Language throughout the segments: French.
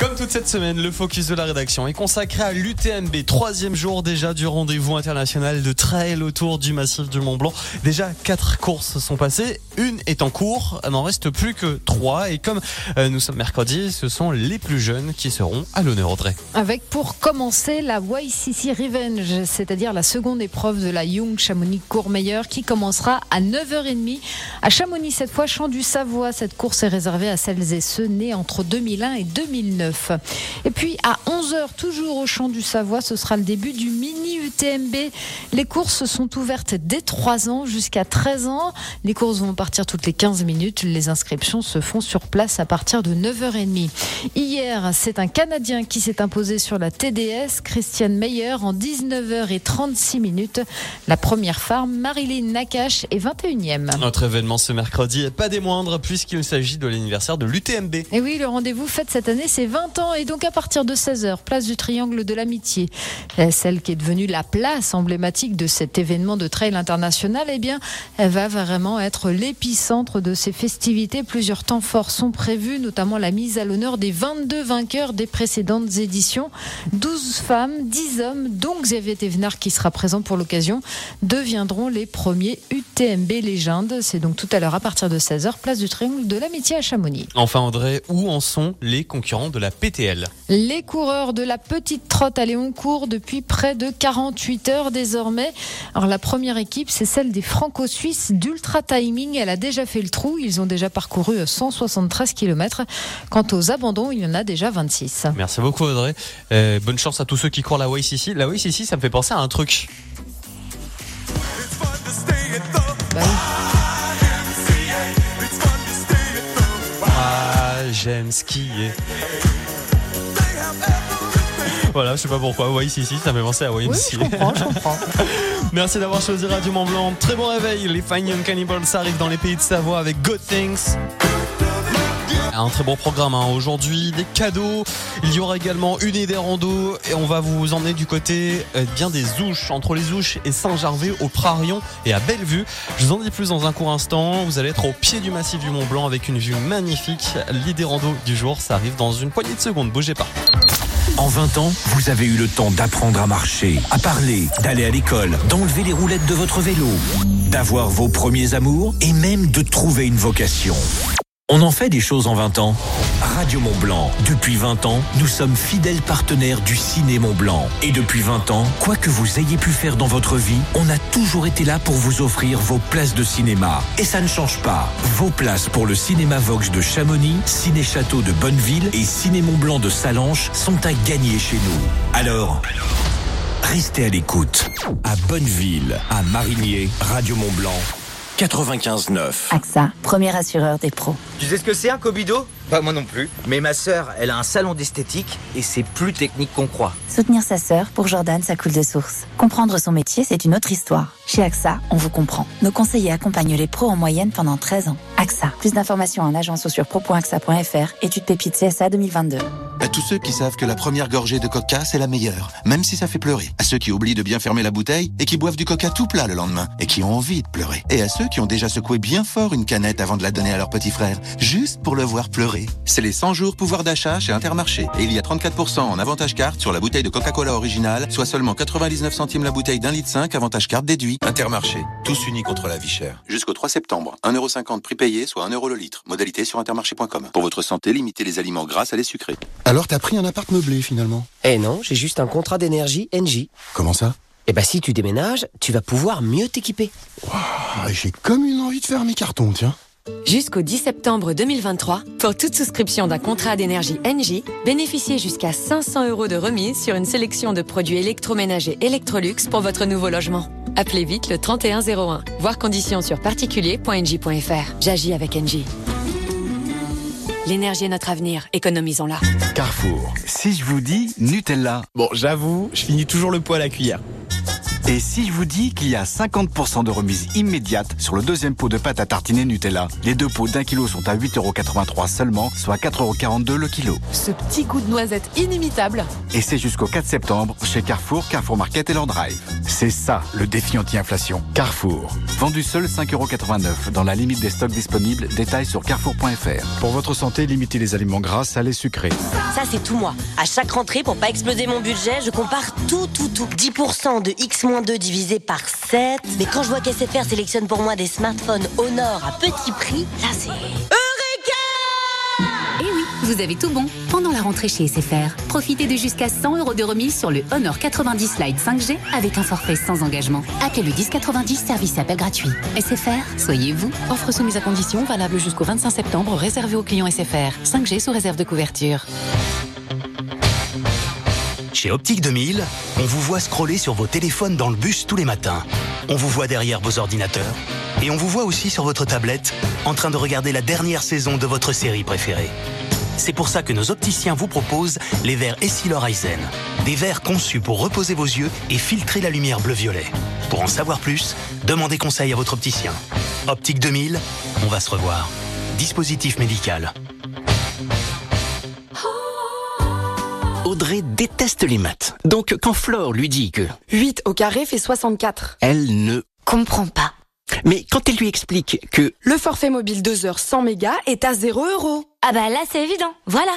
Comme toute cette semaine, le focus de la rédaction est consacré à l'UTMB. Troisième jour déjà du rendez-vous international de trail autour du massif du Mont Blanc. Déjà, quatre courses sont passées. Une est en cours. Il n'en reste plus que trois. Et comme euh, nous sommes mercredi, ce sont les plus jeunes qui seront à l'honneur, Audrey. Avec pour commencer la YCC Revenge, c'est-à-dire la seconde épreuve de la Young Chamonix Courmayeur qui commencera à 9h30 à Chamonix. Cette fois, Champ du Savoie. Cette course est réservée à celles et ceux nés entre 2001 et 2009. Et puis à 11h, toujours au Champ du Savoie, ce sera le début du mini UTMB. Les courses sont ouvertes dès 3 ans jusqu'à 13 ans. Les courses vont partir toutes les 15 minutes. Les inscriptions se font sur place à partir de 9h30. Hier, c'est un Canadien qui s'est imposé sur la TDS, Christian Meyer, en 19h36 minutes. La première femme, Marilyn Nakache, est 21e. Notre événement ce mercredi, pas des moindres, puisqu'il s'agit de l'anniversaire de l'UTMB. Et oui, le rendez-vous fait cette année, c'est 20 ans. Et donc à partir de 16h, place du Triangle de l'Amitié, celle qui est devenue la place emblématique de cet événement de trail international, eh bien, elle va vraiment être l'épicentre de ces festivités. Plusieurs temps forts sont prévus, notamment la mise à l'honneur des 22 vainqueurs des précédentes éditions. 12 femmes, 10 hommes, dont Xavier Thévenard qui sera présent pour l'occasion, deviendront les premiers UTMB légendes. C'est donc tout à l'heure à partir de 16h, place du Triangle de l'Amitié à Chamonix. Enfin Audrey, où en sont les concurrents de la PTL Les coureurs de la petite trotte à Léon courent depuis près de 48 heures désormais. Alors la première équipe, c'est celle des franco-suisses d'Ultra Timing. Elle a déjà fait le trou. Ils ont déjà parcouru 173 km. Quant aux abandons, il y en a déjà 26. Merci beaucoup Audrey. Euh, bonne chance à tous ceux qui courent la YCC. La YCC, ça me fait penser à un truc. J'aime skier. Voilà, je sais pas pourquoi. Oui, si, si, ça fait penser à YMCA. Oui, je comprends, je comprends. Merci d'avoir choisi Radio Mont Blanc. Très bon réveil. Les Fine Young Cannibals arrivent dans les pays de Savoie avec Good Things. Un très bon programme hein. aujourd'hui, des cadeaux. Il y aura également une idée rando et on va vous emmener du côté euh, bien des Ouches, entre les Ouches et Saint-Gervais, au Prarion et à Bellevue. Je vous en dis plus dans un court instant. Vous allez être au pied du massif du Mont Blanc avec une vue magnifique. L'idée rando du jour, ça arrive dans une poignée de secondes. Bougez pas. En 20 ans, vous avez eu le temps d'apprendre à marcher, à parler, d'aller à l'école, d'enlever les roulettes de votre vélo, d'avoir vos premiers amours et même de trouver une vocation. On en fait des choses en 20 ans. Radio Mont Blanc. Depuis 20 ans, nous sommes fidèles partenaires du Ciné Mont Blanc. Et depuis 20 ans, quoi que vous ayez pu faire dans votre vie, on a toujours été là pour vous offrir vos places de cinéma. Et ça ne change pas. Vos places pour le Cinéma Vox de Chamonix, Ciné Château de Bonneville et Ciné Mont Blanc de Salanches sont à gagner chez nous. Alors, restez à l'écoute. À Bonneville, à Marigné, Radio Mont Blanc, 95.9. AXA, premier assureur des pros. Tu sais ce que c'est un cobido Pas moi non plus. Mais ma sœur, elle a un salon d'esthétique et c'est plus technique qu'on croit. Soutenir sa sœur, pour Jordan, ça coule de source. Comprendre son métier, c'est une autre histoire. Chez AXA, on vous comprend. Nos conseillers accompagnent les pros en moyenne pendant 13 ans. AXA. Plus d'informations en agence ou sur pro.axa.fr. Étude pépite CSA 2022. Tous ceux qui savent que la première gorgée de coca, c'est la meilleure, même si ça fait pleurer. À ceux qui oublient de bien fermer la bouteille et qui boivent du coca tout plat le lendemain et qui ont envie de pleurer. Et à ceux qui ont déjà secoué bien fort une canette avant de la donner à leur petit frère, juste pour le voir pleurer. C'est les 100 jours pouvoir d'achat chez Intermarché. Et il y a 34% en avantage carte sur la bouteille de Coca-Cola originale, soit seulement 99 centimes la bouteille d'un litre 5, avantage carte déduit. Intermarché, tous unis contre la vie chère. Jusqu'au 3 septembre, 1,50€ prix payé, soit 1€ le litre. Modalité sur intermarché.com. Pour votre santé, limitez les aliments gras à les sucrés. Alors t'as pris un appart meublé finalement Eh non, j'ai juste un contrat d'énergie NJ. Comment ça? Eh ben si tu déménages, tu vas pouvoir mieux t'équiper. Ah, J'ai comme une envie de faire mes cartons, tiens. Jusqu'au 10 septembre 2023, pour toute souscription d'un contrat d'énergie NJ, bénéficiez jusqu'à 500 euros de remise sur une sélection de produits électroménagers Electrolux pour votre nouveau logement. Appelez vite le 3101. Voir conditions sur particulier.nj.fr. J'agis avec NJ. L'énergie est notre avenir, économisons-la. Carrefour. Si je vous dis Nutella. Bon, j'avoue, je finis toujours le pot à la cuillère. Et si je vous dis qu'il y a 50% de remise immédiate sur le deuxième pot de pâte à tartiner Nutella Les deux pots d'un kilo sont à 8,83€ seulement, soit 4,42€ le kilo. Ce petit goût de noisette inimitable. Et c'est jusqu'au 4 septembre chez Carrefour, Carrefour Market et Leur Drive. C'est ça le défi anti-inflation. Carrefour. Vendu seul 5,89€ dans la limite des stocks disponibles. Détails sur carrefour.fr. Pour votre santé, limitez les aliments gras, salés, sucrés. Ça, c'est tout moi. À chaque rentrée, pour pas exploser mon budget, je compare tout, tout, tout. 10% de X-2 divisé par 7. Mais quand je vois qu'SFR sélectionne pour moi des smartphones Honor à petit prix, là, c'est... Eh oui, vous avez tout bon. Pendant la rentrée chez SFR, profitez de jusqu'à 100 euros de remise sur le Honor 90 Lite 5G avec un forfait sans engagement. Appelez le 1090, service appel gratuit. SFR, soyez vous. Offre soumise à condition, valable jusqu'au 25 septembre, réservé aux clients SFR. 5G sous réserve de couverture. Chez Optique 2000, on vous voit scroller sur vos téléphones dans le bus tous les matins. On vous voit derrière vos ordinateurs. Et on vous voit aussi sur votre tablette en train de regarder la dernière saison de votre série préférée. C'est pour ça que nos opticiens vous proposent les verres Essilor Eisen. Des verres conçus pour reposer vos yeux et filtrer la lumière bleu-violet. Pour en savoir plus, demandez conseil à votre opticien. Optique 2000, on va se revoir. Dispositif médical. Audrey déteste les maths. Donc quand Flore lui dit que 8 au carré fait 64. elle ne Comprends pas. Mais quand elle lui explique que Le forfait mobile 2 heures 100 mégas est à 0 euros. Ah bah là c'est évident, voilà.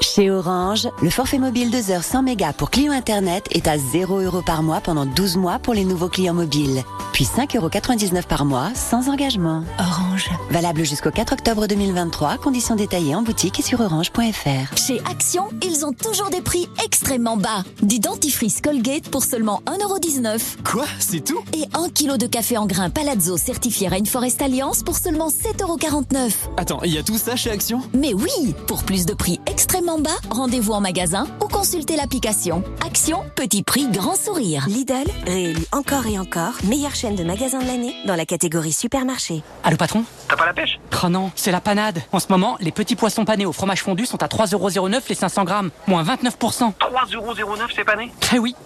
Chez Orange, le forfait mobile 2 heures 100 mégas pour clients Internet est à 0 euros par mois pendant 12 mois pour les nouveaux clients mobiles. Puis 5,99 euros par mois sans engagement. Orange. Valable jusqu'au 4 octobre 2023, conditions détaillées en boutique et sur orange.fr. Chez Action, ils ont toujours des prix extrêmement bas. Du dentifrice Colgate pour seulement 1,19€. Quoi? C'est tout? Et 1 kg de café en grains Palazzo certifié Rainforest Alliance pour seulement 7,49€. Attends, il y a tout ça chez Action? Mais oui, pour plus de prix extrêmement bas, rendez-vous en magasin ou consultez l'application. Action, petit prix, grand sourire. Lidl, réélu encore et encore, meilleure chaîne de magasins de l'année dans la catégorie supermarché. Allô patron T'as pas la pêche? Oh non, c'est la panade. En ce moment, les petits poissons panés au fromage fondu sont à 3,09€ les 500 grammes, moins 29%. 3,09€ c'est pané? Eh oui,